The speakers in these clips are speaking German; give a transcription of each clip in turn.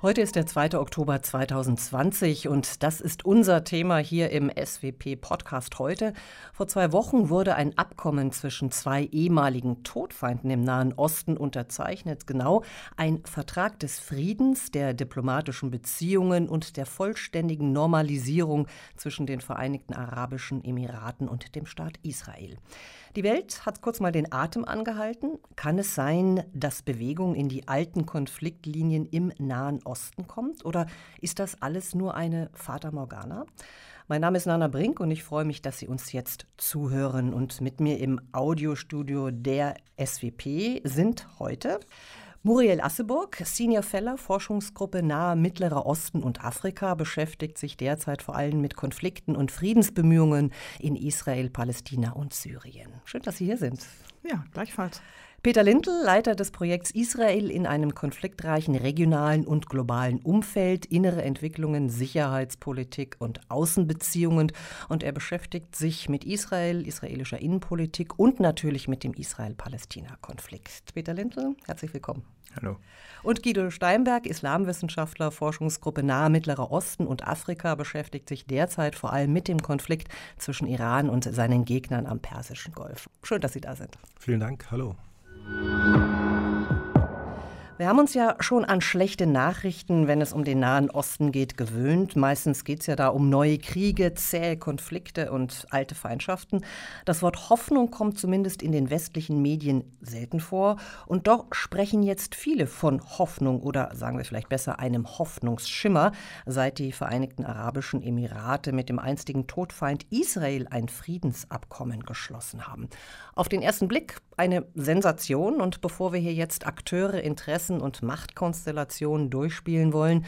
Heute ist der 2. Oktober 2020 und das ist unser Thema hier im SWP Podcast heute. Vor zwei Wochen wurde ein Abkommen zwischen zwei ehemaligen Todfeinden im Nahen Osten unterzeichnet. Genau ein Vertrag des Friedens, der diplomatischen Beziehungen und der vollständigen Normalisierung zwischen den Vereinigten Arabischen Emiraten und dem Staat Israel. Die Welt hat kurz mal den Atem angehalten. Kann es sein, dass Bewegung in die alten Konfliktlinien im Nahen Osten kommt? Oder ist das alles nur eine Fata Morgana? Mein Name ist Nana Brink und ich freue mich, dass Sie uns jetzt zuhören. Und mit mir im Audiostudio der SWP sind heute Muriel Asseburg, Senior Fellow, Forschungsgruppe Nahe Mittlerer Osten und Afrika, beschäftigt sich derzeit vor allem mit Konflikten und Friedensbemühungen in Israel, Palästina und Syrien. Schön, dass Sie hier sind. Ja, gleichfalls. Peter Lindl, Leiter des Projekts Israel in einem konfliktreichen regionalen und globalen Umfeld, innere Entwicklungen, Sicherheitspolitik und Außenbeziehungen. Und er beschäftigt sich mit Israel, israelischer Innenpolitik und natürlich mit dem Israel-Palästina-Konflikt. Peter Lindl, herzlich willkommen. Hallo. Und Guido Steinberg, Islamwissenschaftler, Forschungsgruppe Nahe Mittlerer Osten und Afrika, beschäftigt sich derzeit vor allem mit dem Konflikt zwischen Iran und seinen Gegnern am Persischen Golf. Schön, dass Sie da sind. Vielen Dank. Hallo. you Wir haben uns ja schon an schlechte Nachrichten, wenn es um den Nahen Osten geht, gewöhnt. Meistens geht es ja da um neue Kriege, zähe Konflikte und alte Feindschaften. Das Wort Hoffnung kommt zumindest in den westlichen Medien selten vor. Und doch sprechen jetzt viele von Hoffnung oder sagen wir vielleicht besser einem Hoffnungsschimmer, seit die Vereinigten Arabischen Emirate mit dem einstigen Todfeind Israel ein Friedensabkommen geschlossen haben. Auf den ersten Blick eine Sensation. Und bevor wir hier jetzt Akteure, Interessen und Machtkonstellationen durchspielen wollen,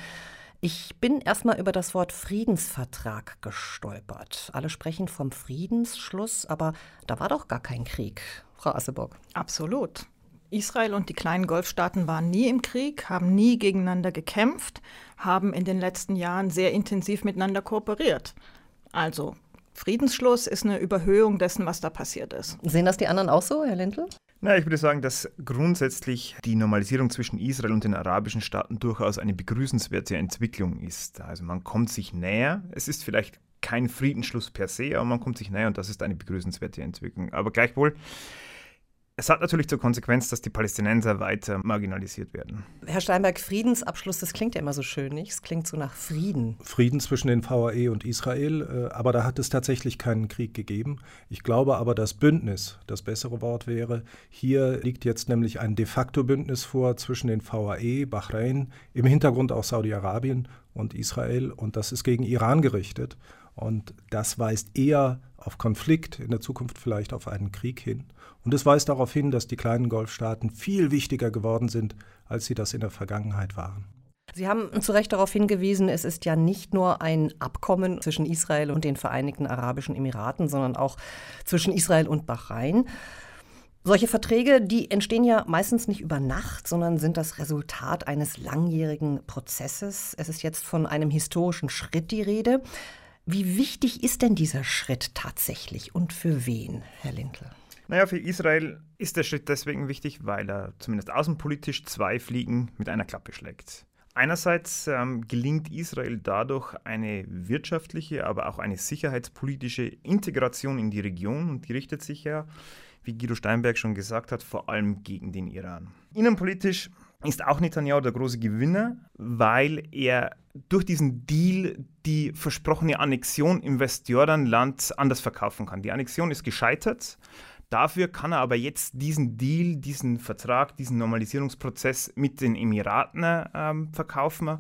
ich bin erstmal über das Wort Friedensvertrag gestolpert. Alle sprechen vom Friedensschluss, aber da war doch gar kein Krieg. Frau Asseburg. Absolut. Israel und die kleinen Golfstaaten waren nie im Krieg, haben nie gegeneinander gekämpft, haben in den letzten Jahren sehr intensiv miteinander kooperiert. Also Friedensschluss ist eine Überhöhung dessen, was da passiert ist. Sehen das die anderen auch so, Herr Lindl? Na, ich würde sagen, dass grundsätzlich die Normalisierung zwischen Israel und den arabischen Staaten durchaus eine begrüßenswerte Entwicklung ist. Also man kommt sich näher. Es ist vielleicht kein Friedensschluss per se, aber man kommt sich näher und das ist eine begrüßenswerte Entwicklung. Aber gleichwohl es hat natürlich zur Konsequenz, dass die Palästinenser weiter marginalisiert werden. Herr Steinberg, Friedensabschluss, das klingt ja immer so schön, nicht? Es klingt so nach Frieden. Frieden zwischen den VAE und Israel, äh, aber da hat es tatsächlich keinen Krieg gegeben. Ich glaube aber, dass Bündnis das bessere Wort wäre. Hier liegt jetzt nämlich ein de facto Bündnis vor zwischen den VAE, Bahrain, im Hintergrund auch Saudi-Arabien und Israel und das ist gegen Iran gerichtet. Und das weist eher auf Konflikt, in der Zukunft vielleicht auf einen Krieg hin. Und es weist darauf hin, dass die kleinen Golfstaaten viel wichtiger geworden sind, als sie das in der Vergangenheit waren. Sie haben zu Recht darauf hingewiesen, es ist ja nicht nur ein Abkommen zwischen Israel und den Vereinigten Arabischen Emiraten, sondern auch zwischen Israel und Bahrain. Solche Verträge, die entstehen ja meistens nicht über Nacht, sondern sind das Resultat eines langjährigen Prozesses. Es ist jetzt von einem historischen Schritt die Rede. Wie wichtig ist denn dieser Schritt tatsächlich und für wen, Herr Lindl? Naja, für Israel ist der Schritt deswegen wichtig, weil er zumindest außenpolitisch zwei Fliegen mit einer Klappe schlägt. Einerseits ähm, gelingt Israel dadurch eine wirtschaftliche, aber auch eine sicherheitspolitische Integration in die Region und die richtet sich ja, wie Guido Steinberg schon gesagt hat, vor allem gegen den Iran. Innenpolitisch ist auch Netanyahu der große Gewinner, weil er durch diesen Deal die versprochene Annexion im Westjordanland anders verkaufen kann. Die Annexion ist gescheitert. Dafür kann er aber jetzt diesen Deal, diesen Vertrag, diesen Normalisierungsprozess mit den Emiraten ähm, verkaufen.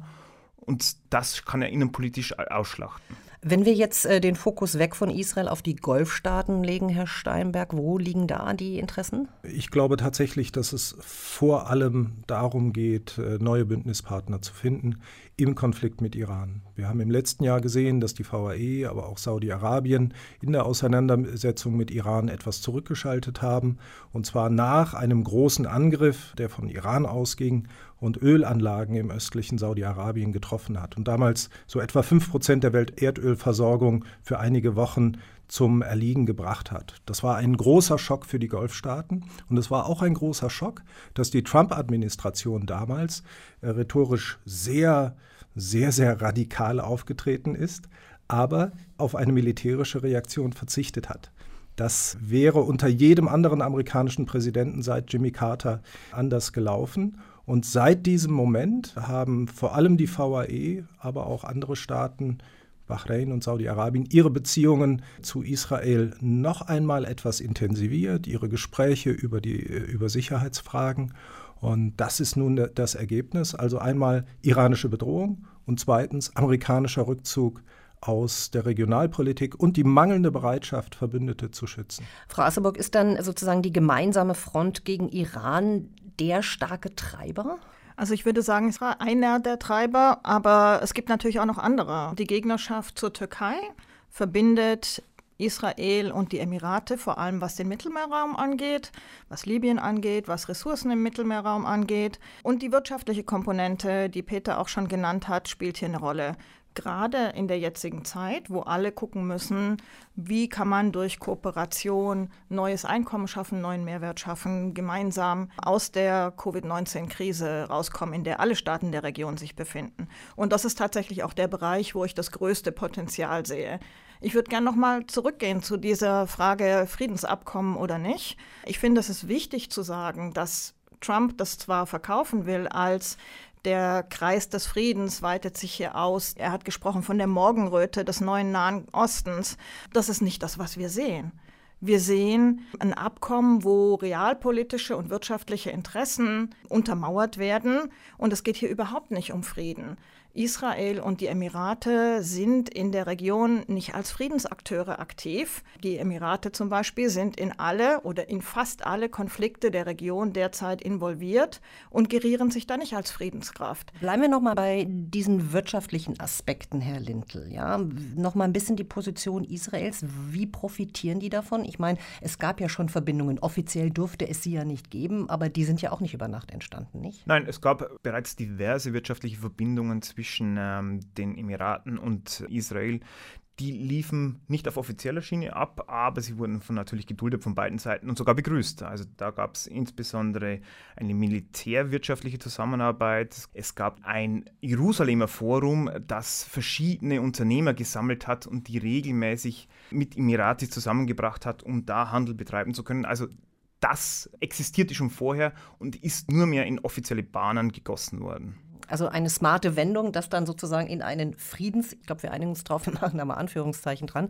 Und das kann er innenpolitisch ausschlachten. Wenn wir jetzt äh, den Fokus weg von Israel auf die Golfstaaten legen, Herr Steinberg, wo liegen da die Interessen? Ich glaube tatsächlich, dass es vor allem darum geht, äh, neue Bündnispartner zu finden im Konflikt mit Iran. Wir haben im letzten Jahr gesehen, dass die VAE, aber auch Saudi-Arabien in der Auseinandersetzung mit Iran etwas zurückgeschaltet haben. Und zwar nach einem großen Angriff, der von Iran ausging und Ölanlagen im östlichen Saudi-Arabien getroffen hat. Und damals so etwa 5 Prozent der Welterdölversorgung für einige Wochen zum Erliegen gebracht hat. Das war ein großer Schock für die Golfstaaten und es war auch ein großer Schock, dass die Trump-Administration damals äh, rhetorisch sehr, sehr, sehr radikal aufgetreten ist, aber auf eine militärische Reaktion verzichtet hat. Das wäre unter jedem anderen amerikanischen Präsidenten seit Jimmy Carter anders gelaufen. Und seit diesem Moment haben vor allem die VAE, aber auch andere Staaten Bahrain und Saudi-Arabien ihre Beziehungen zu Israel noch einmal etwas intensiviert, ihre Gespräche über, die, über Sicherheitsfragen. Und das ist nun das Ergebnis. Also einmal iranische Bedrohung und zweitens amerikanischer Rückzug aus der Regionalpolitik und die mangelnde Bereitschaft, Verbündete zu schützen. Frau Asseburg, ist dann sozusagen die gemeinsame Front gegen Iran der starke Treiber? Also ich würde sagen, es war einer der Treiber, aber es gibt natürlich auch noch andere. Die Gegnerschaft zur Türkei verbindet Israel und die Emirate, vor allem was den Mittelmeerraum angeht, was Libyen angeht, was Ressourcen im Mittelmeerraum angeht. Und die wirtschaftliche Komponente, die Peter auch schon genannt hat, spielt hier eine Rolle gerade in der jetzigen Zeit, wo alle gucken müssen, wie kann man durch Kooperation neues Einkommen schaffen, neuen Mehrwert schaffen, gemeinsam aus der Covid-19-Krise rauskommen, in der alle Staaten der Region sich befinden. Und das ist tatsächlich auch der Bereich, wo ich das größte Potenzial sehe. Ich würde gerne nochmal zurückgehen zu dieser Frage Friedensabkommen oder nicht. Ich finde, es ist wichtig zu sagen, dass Trump das zwar verkaufen will als der Kreis des Friedens weitet sich hier aus. Er hat gesprochen von der Morgenröte des neuen Nahen Ostens. Das ist nicht das, was wir sehen. Wir sehen ein Abkommen, wo realpolitische und wirtschaftliche Interessen untermauert werden. Und es geht hier überhaupt nicht um Frieden. Israel und die Emirate sind in der Region nicht als Friedensakteure aktiv. Die Emirate zum Beispiel sind in alle oder in fast alle Konflikte der Region derzeit involviert und gerieren sich da nicht als Friedenskraft. Bleiben wir noch mal bei diesen wirtschaftlichen Aspekten, Herr Lintel. Ja, noch mal ein bisschen die Position Israels. Wie profitieren die davon? Ich meine, es gab ja schon Verbindungen. Offiziell durfte es sie ja nicht geben, aber die sind ja auch nicht über Nacht entstanden, nicht? Nein, es gab bereits diverse wirtschaftliche Verbindungen zwischen zwischen ähm, den Emiraten und Israel, die liefen nicht auf offizieller Schiene ab, aber sie wurden von, natürlich geduldet von beiden Seiten und sogar begrüßt. Also da gab es insbesondere eine militärwirtschaftliche Zusammenarbeit. Es gab ein Jerusalemer Forum, das verschiedene Unternehmer gesammelt hat und die regelmäßig mit Emirati zusammengebracht hat, um da Handel betreiben zu können. Also das existierte schon vorher und ist nur mehr in offizielle Bahnen gegossen worden. Also eine smarte Wendung, das dann sozusagen in einen Friedens, ich glaube, wir einigen uns drauf, wir machen da mal Anführungszeichen dran,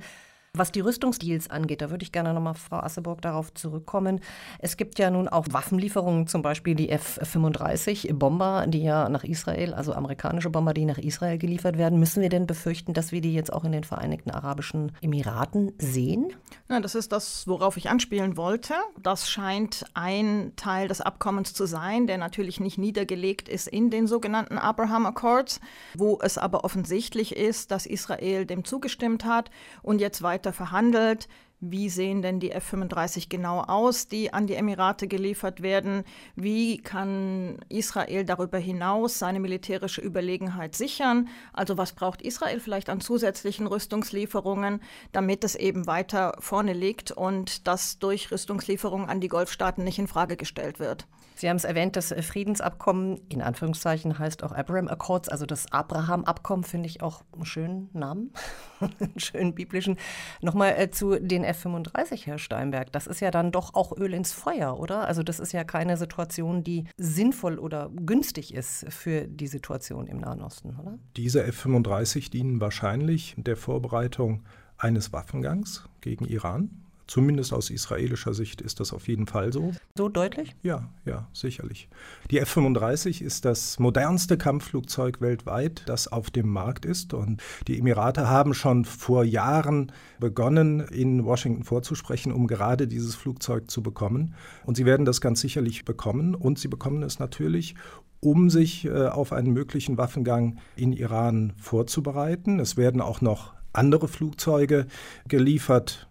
was die Rüstungsdeals angeht, da würde ich gerne nochmal, Frau Asseburg, darauf zurückkommen. Es gibt ja nun auch Waffenlieferungen, zum Beispiel die F-35-Bomber, die ja nach Israel, also amerikanische Bomber, die nach Israel geliefert werden. Müssen wir denn befürchten, dass wir die jetzt auch in den Vereinigten Arabischen Emiraten sehen? Ja, das ist das, worauf ich anspielen wollte. Das scheint ein Teil des Abkommens zu sein, der natürlich nicht niedergelegt ist in den sogenannten Abraham Accords, wo es aber offensichtlich ist, dass Israel dem zugestimmt hat und jetzt weiter weiter verhandelt. Wie sehen denn die F-35 genau aus, die an die Emirate geliefert werden? Wie kann Israel darüber hinaus seine militärische Überlegenheit sichern? Also was braucht Israel vielleicht an zusätzlichen Rüstungslieferungen, damit es eben weiter vorne liegt und das durch Rüstungslieferungen an die Golfstaaten nicht in Frage gestellt wird? Sie haben es erwähnt, das Friedensabkommen, in Anführungszeichen, heißt auch Abraham Accords, also das Abraham-Abkommen, finde ich auch einen schönen Namen, einen schönen biblischen. Nochmal äh, zu den F-35, Herr Steinberg. Das ist ja dann doch auch Öl ins Feuer, oder? Also das ist ja keine Situation, die sinnvoll oder günstig ist für die Situation im Nahen Osten, oder? Diese F-35 dienen wahrscheinlich der Vorbereitung eines Waffengangs gegen Iran. Zumindest aus israelischer Sicht ist das auf jeden Fall so. So deutlich? Ja, ja, sicherlich. Die F-35 ist das modernste Kampfflugzeug weltweit, das auf dem Markt ist. Und die Emirate haben schon vor Jahren begonnen, in Washington vorzusprechen, um gerade dieses Flugzeug zu bekommen. Und sie werden das ganz sicherlich bekommen. Und sie bekommen es natürlich, um sich äh, auf einen möglichen Waffengang in Iran vorzubereiten. Es werden auch noch andere Flugzeuge geliefert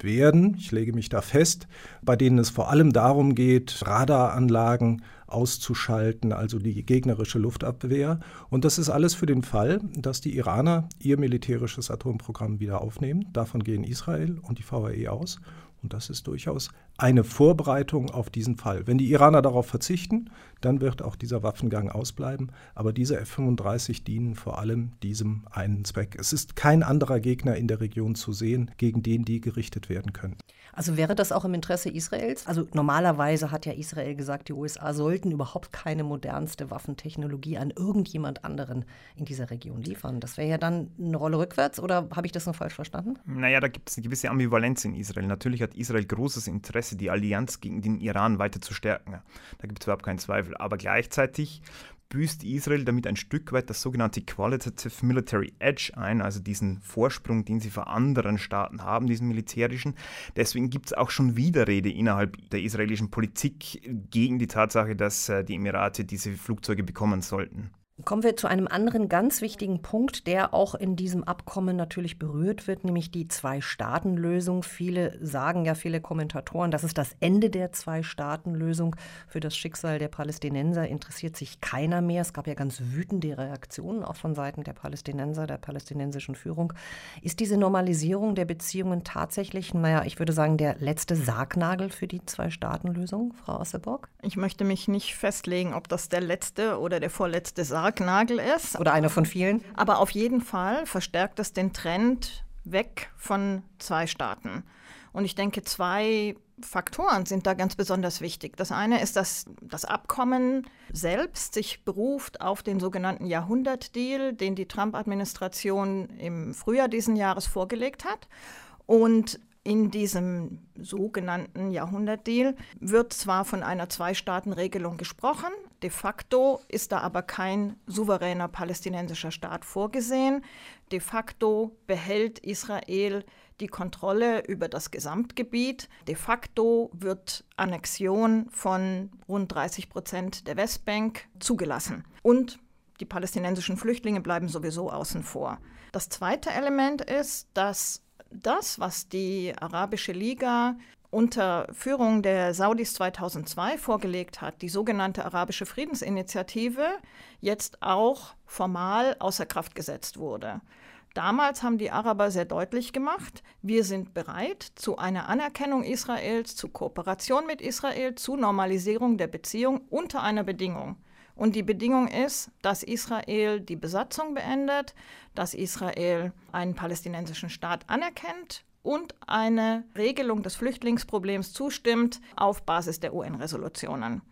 werden, ich lege mich da fest, bei denen es vor allem darum geht, Radaranlagen auszuschalten, also die gegnerische Luftabwehr. Und das ist alles für den Fall, dass die Iraner ihr militärisches Atomprogramm wieder aufnehmen. Davon gehen Israel und die VAE aus. Und das ist durchaus eine Vorbereitung auf diesen Fall. Wenn die Iraner darauf verzichten, dann wird auch dieser Waffengang ausbleiben. Aber diese F-35 dienen vor allem diesem einen Zweck. Es ist kein anderer Gegner in der Region zu sehen, gegen den die gerichtet werden können. Also wäre das auch im Interesse Israels? Also normalerweise hat ja Israel gesagt, die USA sollten überhaupt keine modernste Waffentechnologie an irgendjemand anderen in dieser Region liefern. Das wäre ja dann eine Rolle rückwärts oder habe ich das noch falsch verstanden? Naja, da gibt es eine gewisse Ambivalenz in Israel. Natürlich hat Israel großes Interesse, die Allianz gegen den Iran weiter zu stärken. Da gibt es überhaupt keinen Zweifel. Aber gleichzeitig büßt Israel damit ein Stück weit das sogenannte Qualitative Military Edge ein, also diesen Vorsprung, den sie vor anderen Staaten haben, diesen militärischen. Deswegen gibt es auch schon Widerrede innerhalb der israelischen Politik gegen die Tatsache, dass äh, die Emirate diese Flugzeuge bekommen sollten. Kommen wir zu einem anderen ganz wichtigen Punkt, der auch in diesem Abkommen natürlich berührt wird, nämlich die Zwei-Staaten-Lösung. Viele sagen ja, viele Kommentatoren, das ist das Ende der Zwei-Staaten-Lösung. Für das Schicksal der Palästinenser interessiert sich keiner mehr. Es gab ja ganz wütende Reaktionen auch von Seiten der Palästinenser, der palästinensischen Führung. Ist diese Normalisierung der Beziehungen tatsächlich, naja, ich würde sagen, der letzte Sargnagel für die Zwei-Staaten-Lösung, Frau Osseborg? Ich möchte mich nicht festlegen, ob das der letzte oder der vorletzte Sargnagel Sargnagel ist. Oder einer von vielen. Aber auf jeden Fall verstärkt es den Trend weg von zwei Staaten. Und ich denke, zwei Faktoren sind da ganz besonders wichtig. Das eine ist, dass das Abkommen selbst sich beruft auf den sogenannten Jahrhundertdeal, den die Trump-Administration im Frühjahr diesen Jahres vorgelegt hat. Und in diesem sogenannten Jahrhundertdeal wird zwar von einer Zwei-Staaten-Regelung gesprochen, de facto ist da aber kein souveräner palästinensischer Staat vorgesehen. De facto behält Israel die Kontrolle über das Gesamtgebiet. De facto wird Annexion von rund 30 Prozent der Westbank zugelassen. Und die palästinensischen Flüchtlinge bleiben sowieso außen vor. Das zweite Element ist, dass das, was die Arabische Liga unter Führung der Saudis 2002 vorgelegt hat, die sogenannte Arabische Friedensinitiative, jetzt auch formal außer Kraft gesetzt wurde. Damals haben die Araber sehr deutlich gemacht, wir sind bereit zu einer Anerkennung Israels, zu Kooperation mit Israel, zu Normalisierung der Beziehung unter einer Bedingung. Und die Bedingung ist, dass Israel die Besatzung beendet, dass Israel einen palästinensischen Staat anerkennt und eine Regelung des Flüchtlingsproblems zustimmt auf Basis der UN-Resolutionen.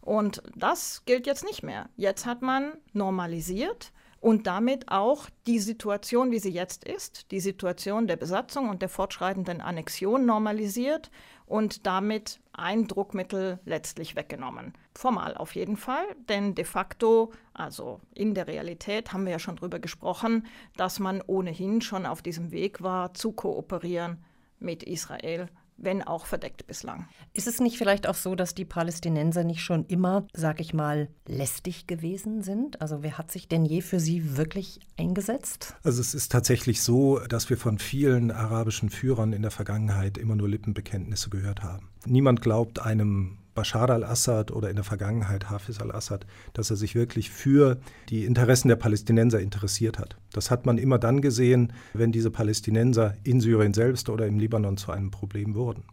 Und das gilt jetzt nicht mehr. Jetzt hat man normalisiert und damit auch die Situation, wie sie jetzt ist, die Situation der Besatzung und der fortschreitenden Annexion normalisiert und damit ein Druckmittel letztlich weggenommen. Formal auf jeden Fall, denn de facto, also in der Realität haben wir ja schon darüber gesprochen, dass man ohnehin schon auf diesem Weg war, zu kooperieren mit Israel wenn auch verdeckt bislang. Ist es nicht vielleicht auch so, dass die Palästinenser nicht schon immer, sag ich mal, lästig gewesen sind? Also wer hat sich denn je für sie wirklich eingesetzt? Also es ist tatsächlich so, dass wir von vielen arabischen Führern in der Vergangenheit immer nur Lippenbekenntnisse gehört haben. Niemand glaubt einem Bashar al-Assad oder in der Vergangenheit Hafiz al-Assad, dass er sich wirklich für die Interessen der Palästinenser interessiert hat. Das hat man immer dann gesehen, wenn diese Palästinenser in Syrien selbst oder im Libanon zu einem Problem wurden.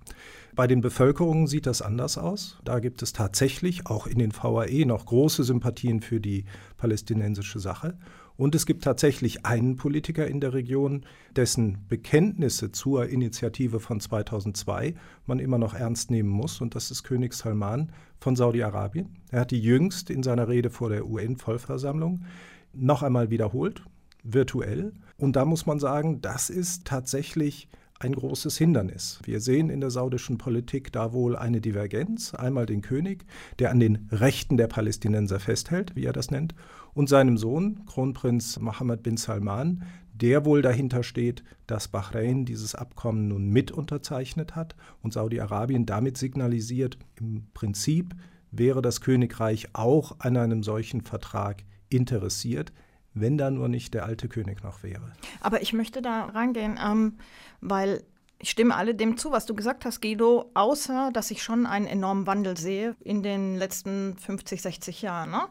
Bei den Bevölkerungen sieht das anders aus. Da gibt es tatsächlich auch in den VAE noch große Sympathien für die palästinensische Sache. Und es gibt tatsächlich einen Politiker in der Region, dessen Bekenntnisse zur Initiative von 2002 man immer noch ernst nehmen muss. Und das ist König Salman von Saudi-Arabien. Er hat die jüngst in seiner Rede vor der UN-Vollversammlung noch einmal wiederholt, virtuell. Und da muss man sagen, das ist tatsächlich ein großes Hindernis. Wir sehen in der saudischen Politik da wohl eine Divergenz. Einmal den König, der an den Rechten der Palästinenser festhält, wie er das nennt, und seinem Sohn, Kronprinz Mohammed bin Salman, der wohl dahinter steht, dass Bahrain dieses Abkommen nun mit unterzeichnet hat und Saudi-Arabien damit signalisiert, im Prinzip wäre das Königreich auch an einem solchen Vertrag interessiert, wenn da nur nicht der alte König noch wäre. Aber ich möchte da rangehen, ähm, weil Ich stimme alle dem zu, was du gesagt hast, Guido, außer dass ich schon einen enormen Wandel sehe in den letzten 50, 60 Jahren. Ne?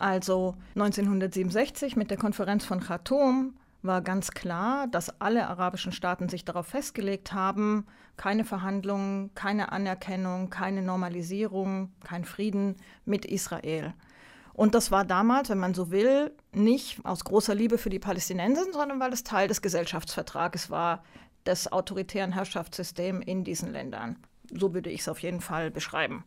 Also 1967 mit der Konferenz von Khartoum war ganz klar, dass alle arabischen Staaten sich darauf festgelegt haben, keine Verhandlungen, keine Anerkennung, keine Normalisierung, kein Frieden mit Israel. Und das war damals, wenn man so will, nicht aus großer Liebe für die Palästinenser, sondern weil es Teil des Gesellschaftsvertrages war, des autoritären Herrschaftssystems in diesen Ländern. So würde ich es auf jeden Fall beschreiben.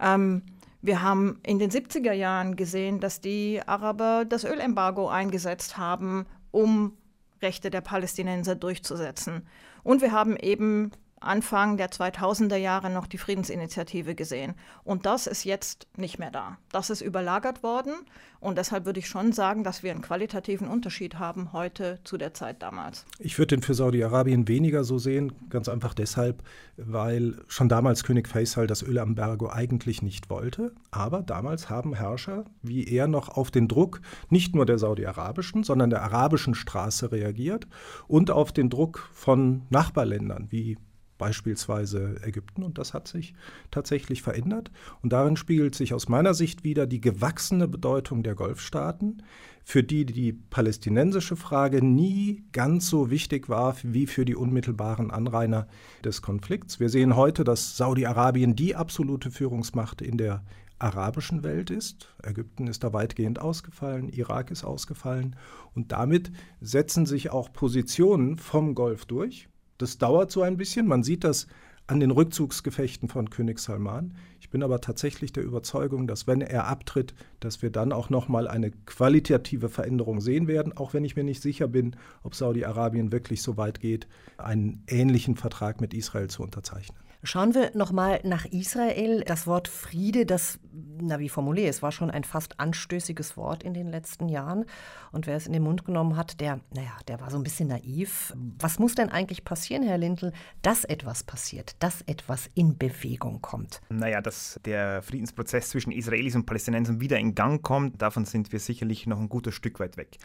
Ähm, wir haben in den 70er Jahren gesehen, dass die Araber das Ölembargo eingesetzt haben, um Rechte der Palästinenser durchzusetzen. Und wir haben eben Anfang der 2000er Jahre noch die Friedensinitiative gesehen. Und das ist jetzt nicht mehr da. Das ist überlagert worden. Und deshalb würde ich schon sagen, dass wir einen qualitativen Unterschied haben heute zu der Zeit damals. Ich würde den für Saudi-Arabien weniger so sehen, ganz einfach deshalb, weil schon damals König Faisal das Ölembargo eigentlich nicht wollte. Aber damals haben Herrscher wie er noch auf den Druck nicht nur der saudi-arabischen, sondern der arabischen Straße reagiert und auf den Druck von Nachbarländern wie beispielsweise Ägypten. Und das hat sich tatsächlich verändert. Und darin spiegelt sich aus meiner Sicht wieder die gewachsene Bedeutung der Golfstaaten, für die die palästinensische Frage nie ganz so wichtig war wie für die unmittelbaren Anrainer des Konflikts. Wir sehen heute, dass Saudi-Arabien die absolute Führungsmacht in der arabischen Welt ist. Ägypten ist da weitgehend ausgefallen, Irak ist ausgefallen und damit setzen sich auch Positionen vom Golf durch, das dauert so ein bisschen. Man sieht das an den Rückzugsgefechten von König Salman. Ich bin aber tatsächlich der Überzeugung, dass wenn er abtritt, dass wir dann auch noch mal eine qualitative Veränderung sehen werden, auch wenn ich mir nicht sicher bin, ob Saudi-Arabien wirklich so weit geht, einen ähnlichen Vertrag mit Israel zu unterzeichnen. Schauen wir nochmal nach Israel. Das Wort Friede, das, na wie formuliere es, war schon ein fast anstößiges Wort in den letzten Jahren. Und wer es in den Mund genommen hat, der, naja, der war so ein bisschen naiv. Was muss denn eigentlich passieren, Herr Lindl, dass etwas passiert, dass etwas in Bewegung kommt? Naja, dass der Friedensprozess zwischen Israelis und Palästinensern wieder in Gang kommt, davon sind wir sicherlich noch ein gutes Stück weit weg.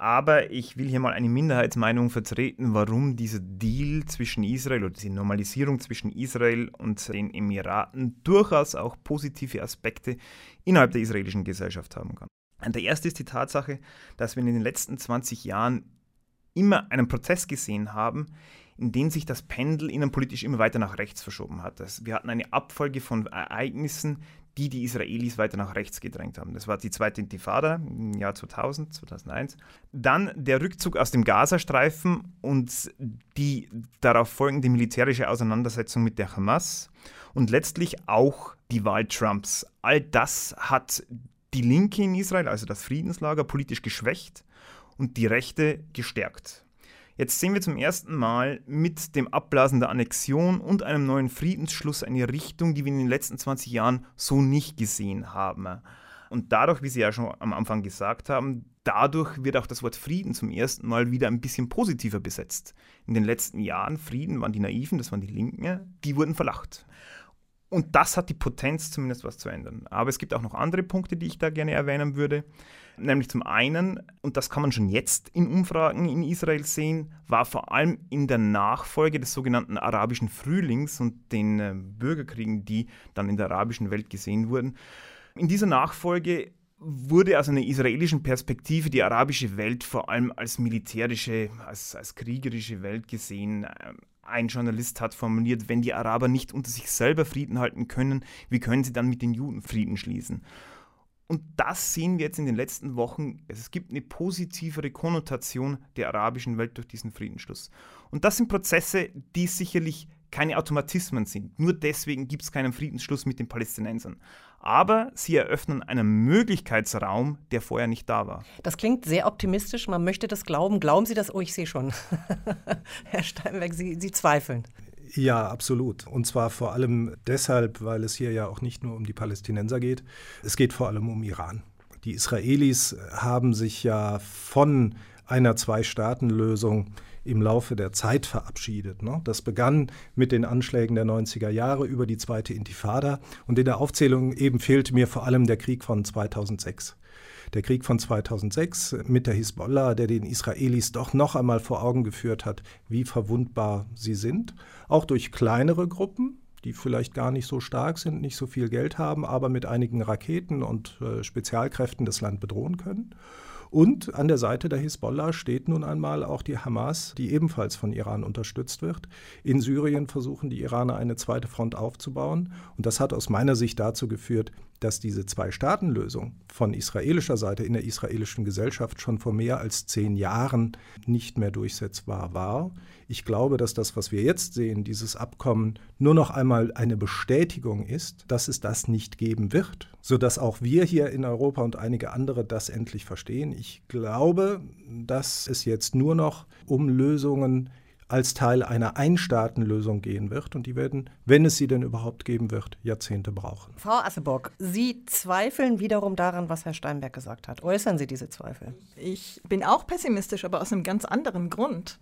Aber ich will hier mal eine Minderheitsmeinung vertreten, warum dieser Deal zwischen Israel oder diese Normalisierung zwischen Israel und den Emiraten durchaus auch positive Aspekte innerhalb der israelischen Gesellschaft haben kann. Der erste ist die Tatsache, dass wir in den letzten 20 Jahren immer einen Prozess gesehen haben, in dem sich das Pendel innenpolitisch immer weiter nach rechts verschoben hat. Wir hatten eine Abfolge von Ereignissen, die die Israelis weiter nach rechts gedrängt haben. Das war die zweite Intifada im Jahr 2000, 2001. Dann der Rückzug aus dem Gazastreifen und die darauf folgende militärische Auseinandersetzung mit der Hamas und letztlich auch die Wahl Trumps. All das hat die Linke in Israel, also das Friedenslager, politisch geschwächt und die Rechte gestärkt. Jetzt sehen wir zum ersten Mal mit dem Abblasen der Annexion und einem neuen Friedensschluss eine Richtung, die wir in den letzten 20 Jahren so nicht gesehen haben. Und dadurch, wie Sie ja schon am Anfang gesagt haben, dadurch wird auch das Wort Frieden zum ersten Mal wieder ein bisschen positiver besetzt. In den letzten Jahren, Frieden waren die Naiven, das waren die Linken, die wurden verlacht. Und das hat die Potenz, zumindest was zu ändern. Aber es gibt auch noch andere Punkte, die ich da gerne erwähnen würde. Nämlich zum einen, und das kann man schon jetzt in Umfragen in Israel sehen, war vor allem in der Nachfolge des sogenannten arabischen Frühlings und den äh, Bürgerkriegen, die dann in der arabischen Welt gesehen wurden, in dieser Nachfolge wurde aus einer israelischen Perspektive die arabische Welt vor allem als militärische, als, als kriegerische Welt gesehen. Ein Journalist hat formuliert, wenn die Araber nicht unter sich selber Frieden halten können, wie können sie dann mit den Juden Frieden schließen? Und das sehen wir jetzt in den letzten Wochen. Es gibt eine positivere Konnotation der arabischen Welt durch diesen Friedensschluss. Und das sind Prozesse, die sicherlich keine Automatismen sind. Nur deswegen gibt es keinen Friedensschluss mit den Palästinensern. Aber sie eröffnen einen Möglichkeitsraum, der vorher nicht da war. Das klingt sehr optimistisch. Man möchte das glauben. Glauben Sie das? Oh, ich sehe schon. Herr Steinberg, Sie, Sie zweifeln. Ja, absolut. Und zwar vor allem deshalb, weil es hier ja auch nicht nur um die Palästinenser geht, es geht vor allem um Iran. Die Israelis haben sich ja von einer Zwei-Staaten-Lösung im Laufe der Zeit verabschiedet. Ne? Das begann mit den Anschlägen der 90er Jahre über die zweite Intifada und in der Aufzählung eben fehlte mir vor allem der Krieg von 2006. Der Krieg von 2006 mit der Hisbollah, der den Israelis doch noch einmal vor Augen geführt hat, wie verwundbar sie sind, auch durch kleinere Gruppen, die vielleicht gar nicht so stark sind, nicht so viel Geld haben, aber mit einigen Raketen und äh, Spezialkräften das Land bedrohen können. Und an der Seite der Hisbollah steht nun einmal auch die Hamas, die ebenfalls von Iran unterstützt wird. In Syrien versuchen die Iraner eine zweite Front aufzubauen. Und das hat aus meiner Sicht dazu geführt, dass diese Zwei-Staaten-Lösung von israelischer Seite in der israelischen Gesellschaft schon vor mehr als zehn Jahren nicht mehr durchsetzbar war. Ich glaube, dass das, was wir jetzt sehen, dieses Abkommen, nur noch einmal eine Bestätigung ist, dass es das nicht geben wird, sodass auch wir hier in Europa und einige andere das endlich verstehen. Ich glaube, dass es jetzt nur noch um Lösungen als Teil einer Einstaatenlösung gehen wird. Und die werden, wenn es sie denn überhaupt geben wird, Jahrzehnte brauchen. Frau Asseborg, Sie zweifeln wiederum daran, was Herr Steinberg gesagt hat. Äußern Sie diese Zweifel? Ich bin auch pessimistisch, aber aus einem ganz anderen Grund.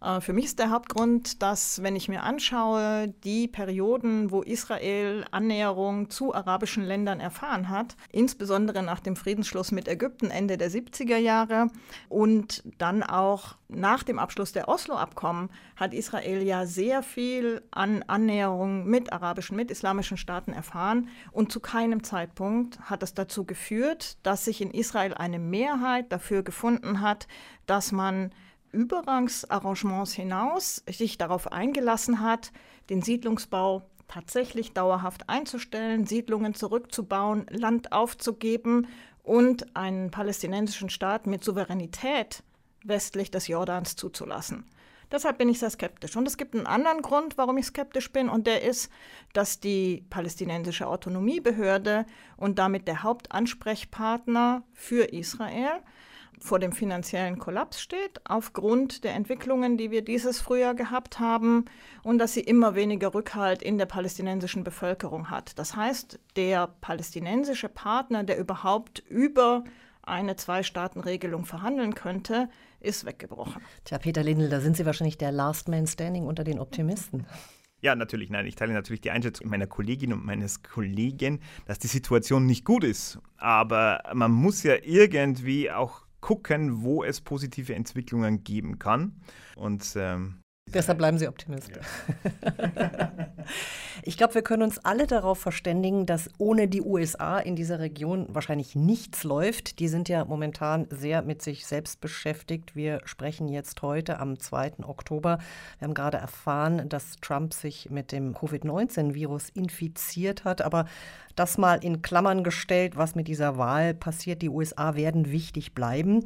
Äh, für mich ist der Hauptgrund, dass, wenn ich mir anschaue, die Perioden, wo Israel Annäherung zu arabischen Ländern erfahren hat, insbesondere nach dem Friedensschluss mit Ägypten Ende der 70er Jahre und dann auch nach dem Abschluss der Oslo-Abkommen, hat Israel ja sehr viel an Annäherung mit arabischen, mit islamischen Staaten erfahren. Und zu keinem Zeitpunkt hat es dazu geführt, dass sich in Israel eine Mehrheit dafür gefunden hat, dass man Übergangsarrangements hinaus sich darauf eingelassen hat, den Siedlungsbau tatsächlich dauerhaft einzustellen, Siedlungen zurückzubauen, Land aufzugeben und einen palästinensischen Staat mit Souveränität westlich des Jordans zuzulassen. Deshalb bin ich sehr skeptisch. Und es gibt einen anderen Grund, warum ich skeptisch bin, und der ist, dass die palästinensische Autonomiebehörde und damit der Hauptansprechpartner für Israel vor dem finanziellen Kollaps steht, aufgrund der Entwicklungen, die wir dieses Frühjahr gehabt haben, und dass sie immer weniger Rückhalt in der palästinensischen Bevölkerung hat. Das heißt, der palästinensische Partner, der überhaupt über eine Zwei-Staaten-Regelung verhandeln könnte, ist weggebrochen. Tja, Peter Lindl, da sind Sie wahrscheinlich der Last Man Standing unter den Optimisten. Ja, natürlich. Nein, ich teile natürlich die Einschätzung meiner Kollegin und meines Kollegen, dass die Situation nicht gut ist. Aber man muss ja irgendwie auch gucken, wo es positive Entwicklungen geben kann. Und ähm, Deshalb bleiben Sie Optimist. Ja. ich glaube, wir können uns alle darauf verständigen, dass ohne die USA in dieser Region wahrscheinlich nichts läuft. Die sind ja momentan sehr mit sich selbst beschäftigt. Wir sprechen jetzt heute am 2. Oktober. Wir haben gerade erfahren, dass Trump sich mit dem Covid-19-Virus infiziert hat. Aber das mal in Klammern gestellt, was mit dieser Wahl passiert. Die USA werden wichtig bleiben.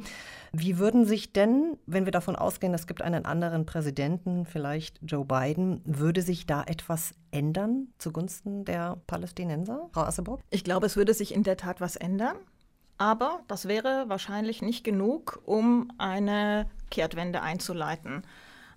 Wie würden sich denn, wenn wir davon ausgehen, es gibt einen anderen Präsidenten, vielleicht Joe Biden, würde sich da etwas ändern zugunsten der Palästinenser? Frau Asseburg? Ich glaube, es würde sich in der Tat was ändern. Aber das wäre wahrscheinlich nicht genug, um eine Kehrtwende einzuleiten.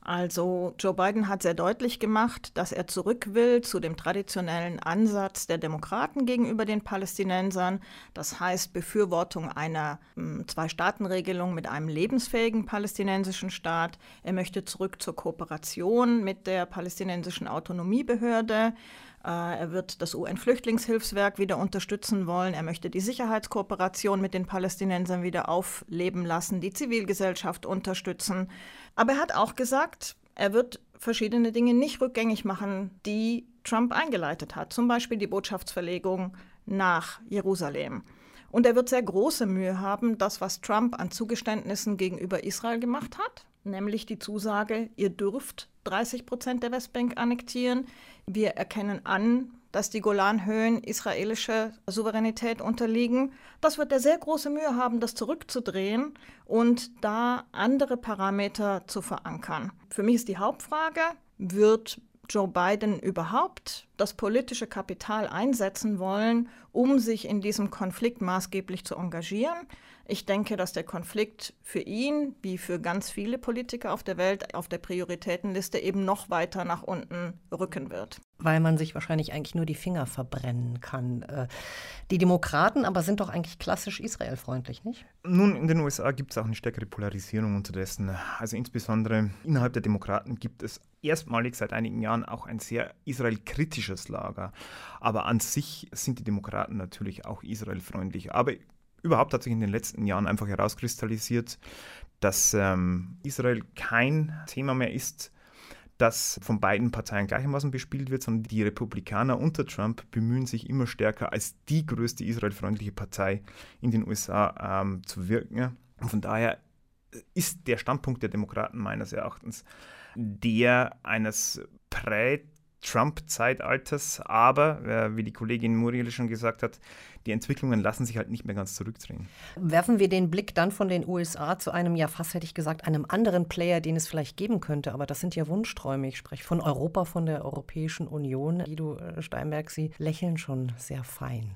Also Joe Biden hat sehr deutlich gemacht, dass er zurück will zu dem traditionellen Ansatz der Demokraten gegenüber den Palästinensern. Das heißt Befürwortung einer hm, Zwei-Staaten-Regelung mit einem lebensfähigen palästinensischen Staat. Er möchte zurück zur Kooperation mit der palästinensischen Autonomiebehörde. Äh, er wird das UN-Flüchtlingshilfswerk wieder unterstützen wollen. Er möchte die Sicherheitskooperation mit den Palästinensern wieder aufleben lassen, die Zivilgesellschaft unterstützen. Aber er hat auch gesagt, er wird verschiedene Dinge nicht rückgängig machen, die Trump eingeleitet hat, zum Beispiel die Botschaftsverlegung nach Jerusalem. Und er wird sehr große Mühe haben, das, was Trump an Zugeständnissen gegenüber Israel gemacht hat, nämlich die Zusage, ihr dürft 30 Prozent der Westbank annektieren. Wir erkennen an, dass die Golanhöhen israelische Souveränität unterliegen. Das wird er sehr große Mühe haben, das zurückzudrehen und da andere Parameter zu verankern. Für mich ist die Hauptfrage, wird Joe Biden überhaupt das politische Kapital einsetzen wollen, um sich in diesem Konflikt maßgeblich zu engagieren? Ich denke, dass der Konflikt für ihn, wie für ganz viele Politiker auf der Welt, auf der Prioritätenliste eben noch weiter nach unten rücken wird. Weil man sich wahrscheinlich eigentlich nur die Finger verbrennen kann. Äh, die Demokraten aber sind doch eigentlich klassisch israelfreundlich, nicht? Nun, in den USA gibt es auch eine stärkere Polarisierung unterdessen. Also insbesondere innerhalb der Demokraten gibt es erstmalig seit einigen Jahren auch ein sehr israelkritisches Lager. Aber an sich sind die Demokraten natürlich auch israelfreundlich. Aber überhaupt hat sich in den letzten Jahren einfach herauskristallisiert, dass ähm, Israel kein Thema mehr ist, das von beiden Parteien gleichermaßen bespielt wird, sondern die Republikaner unter Trump bemühen sich immer stärker als die größte israelfreundliche Partei in den USA ähm, zu wirken. Und von daher ist der Standpunkt der Demokraten meines Erachtens der eines prä Trump-Zeitalters, aber, äh, wie die Kollegin Muriel schon gesagt hat, die Entwicklungen lassen sich halt nicht mehr ganz zurückdrehen. Werfen wir den Blick dann von den USA zu einem, ja fast hätte ich gesagt, einem anderen Player, den es vielleicht geben könnte. Aber das sind ja Wunschträume. Ich spreche von Europa, von der Europäischen Union. Guido äh, Steinberg, Sie lächeln schon sehr fein.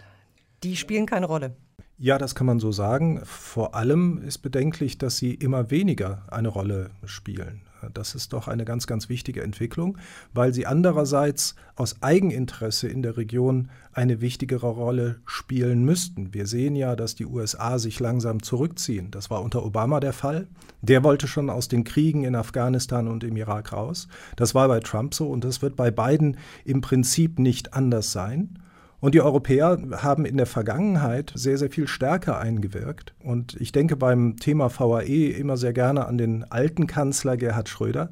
Die spielen keine Rolle. Ja, das kann man so sagen. Vor allem ist bedenklich, dass sie immer weniger eine Rolle spielen. Das ist doch eine ganz, ganz wichtige Entwicklung, weil sie andererseits aus Eigeninteresse in der Region eine wichtigere Rolle spielen müssten. Wir sehen ja, dass die USA sich langsam zurückziehen. Das war unter Obama der Fall. Der wollte schon aus den Kriegen in Afghanistan und im Irak raus. Das war bei Trump so und das wird bei Biden im Prinzip nicht anders sein. Und die Europäer haben in der Vergangenheit sehr, sehr viel stärker eingewirkt. Und ich denke beim Thema VAE immer sehr gerne an den alten Kanzler Gerhard Schröder.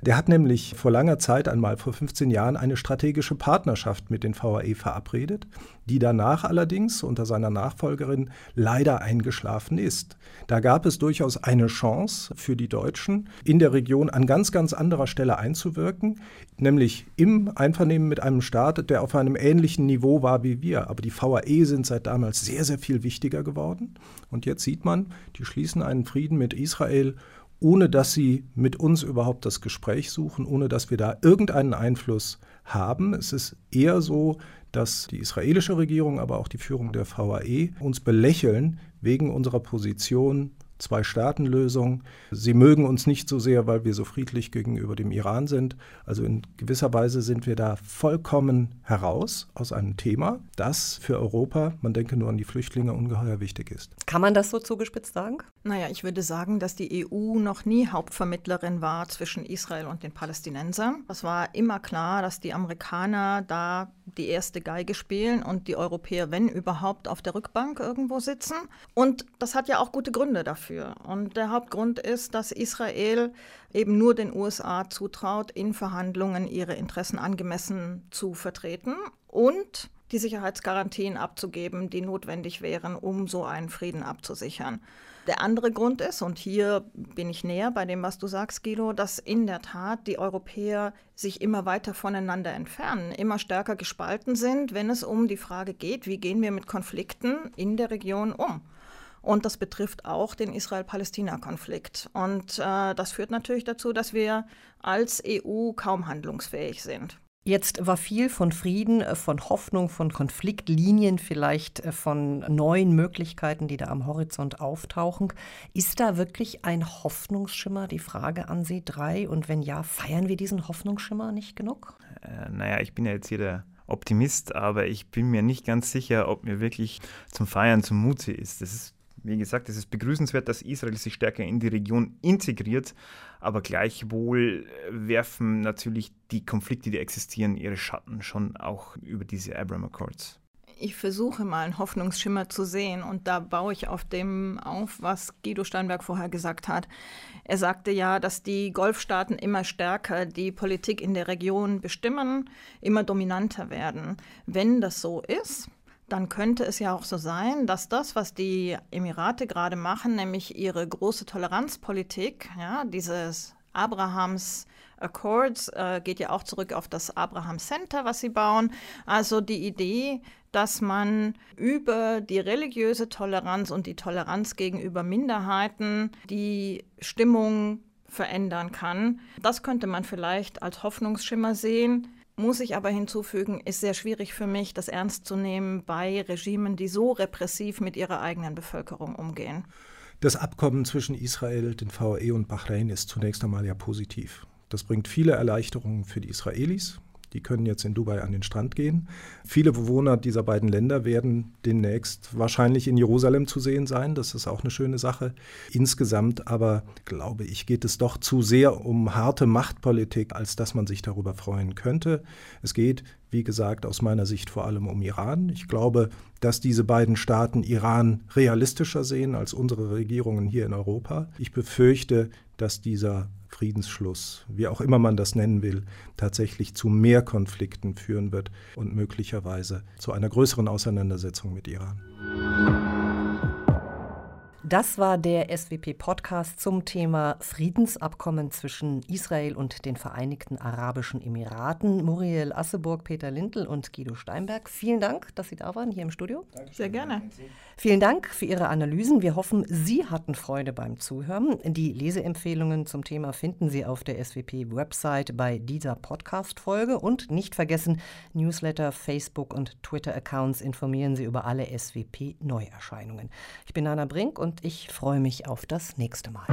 Der hat nämlich vor langer Zeit einmal, vor 15 Jahren, eine strategische Partnerschaft mit den VAE verabredet, die danach allerdings unter seiner Nachfolgerin leider eingeschlafen ist. Da gab es durchaus eine Chance für die Deutschen, in der Region an ganz, ganz anderer Stelle einzuwirken, nämlich im Einvernehmen mit einem Staat, der auf einem ähnlichen Niveau war wie wir. Aber die VAE sind seit damals sehr, sehr viel wichtiger geworden. Und jetzt sieht man, die schließen einen Frieden mit Israel ohne dass sie mit uns überhaupt das Gespräch suchen, ohne dass wir da irgendeinen Einfluss haben. Es ist eher so, dass die israelische Regierung, aber auch die Führung der VAE uns belächeln wegen unserer Position Zwei-Staaten-Lösung. Sie mögen uns nicht so sehr, weil wir so friedlich gegenüber dem Iran sind. Also in gewisser Weise sind wir da vollkommen heraus aus einem Thema, das für Europa, man denke nur an die Flüchtlinge, ungeheuer wichtig ist. Kann man das so zugespitzt sagen? Naja, ich würde sagen, dass die EU noch nie Hauptvermittlerin war zwischen Israel und den Palästinensern. Es war immer klar, dass die Amerikaner da die erste Geige spielen und die Europäer, wenn überhaupt, auf der Rückbank irgendwo sitzen. Und das hat ja auch gute Gründe dafür dafür. Und der Hauptgrund ist, dass Israel eben nur den USA zutraut, in Verhandlungen ihre Interessen angemessen zu vertreten und die Sicherheitsgarantien abzugeben, die notwendig wären, um so einen Frieden abzusichern. Der andere Grund ist, und hier bin ich näher bei dem, was du sagst, Guido, dass in der Tat die Europäer sich immer weiter voneinander entfernen, immer stärker gespalten sind, wenn es um die Frage geht, wie gehen wir mit Konflikten in der Region um. Und das betrifft auch den Israel-Palästina-Konflikt. Und äh, das führt natürlich dazu, dass wir als EU kaum handlungsfähig sind. Jetzt war viel von Frieden, äh, von Hoffnung, von Konfliktlinien, vielleicht äh, von neuen Möglichkeiten, die da am Horizont auftauchen. Ist da wirklich ein Hoffnungsschimmer? Die Frage an Sie drei. Und wenn ja, feiern wir diesen Hoffnungsschimmer nicht genug? Äh, naja, ich bin ja jetzt hier der Optimist, aber ich bin mir nicht ganz sicher, ob mir wirklich zum Feiern zumute ist. Das ist wie gesagt, es ist begrüßenswert, dass Israel sich stärker in die Region integriert, aber gleichwohl werfen natürlich die Konflikte, die existieren, ihre Schatten schon auch über diese Abraham Accords. Ich versuche mal einen Hoffnungsschimmer zu sehen und da baue ich auf dem auf, was Guido Steinberg vorher gesagt hat. Er sagte ja, dass die Golfstaaten immer stärker die Politik in der Region bestimmen, immer dominanter werden. Wenn das so ist, dann könnte es ja auch so sein, dass das, was die Emirate gerade machen, nämlich ihre große Toleranzpolitik, ja, dieses Abrahams Accords äh, geht ja auch zurück auf das Abraham Center, was sie bauen. Also die Idee, dass man über die religiöse Toleranz und die Toleranz gegenüber Minderheiten die Stimmung verändern kann. Das könnte man vielleicht als Hoffnungsschimmer sehen. Muss ich aber hinzufügen, ist sehr schwierig für mich, das ernst zu nehmen bei Regimen, die so repressiv mit ihrer eigenen Bevölkerung umgehen. Das Abkommen zwischen Israel, den VAE und Bahrain ist zunächst einmal ja positiv. Das bringt viele Erleichterungen für die Israelis. Die können jetzt in Dubai an den Strand gehen. Viele Bewohner dieser beiden Länder werden demnächst wahrscheinlich in Jerusalem zu sehen sein. Das ist auch eine schöne Sache. Insgesamt aber, glaube ich, geht es doch zu sehr um harte Machtpolitik, als dass man sich darüber freuen könnte. Es geht, wie gesagt, aus meiner Sicht vor allem um Iran. Ich glaube, dass diese beiden Staaten Iran realistischer sehen als unsere Regierungen hier in Europa. Ich befürchte, dass dieser Friedensschluss, wie auch immer man das nennen will, tatsächlich zu mehr Konflikten führen wird und möglicherweise zu einer größeren Auseinandersetzung mit Iran. Das war der SWP-Podcast zum Thema Friedensabkommen zwischen Israel und den Vereinigten Arabischen Emiraten. Muriel Asseburg, Peter Lindl und Guido Steinberg. Vielen Dank, dass Sie da waren hier im Studio. Dankeschön. Sehr gerne. Vielen Dank für Ihre Analysen. Wir hoffen, Sie hatten Freude beim Zuhören. Die Leseempfehlungen zum Thema finden Sie auf der SWP-Website bei dieser Podcast-Folge. Und nicht vergessen, Newsletter, Facebook und Twitter-Accounts informieren Sie über alle SWP-Neuerscheinungen. Ich bin Anna Brink ich freue mich auf das nächste Mal.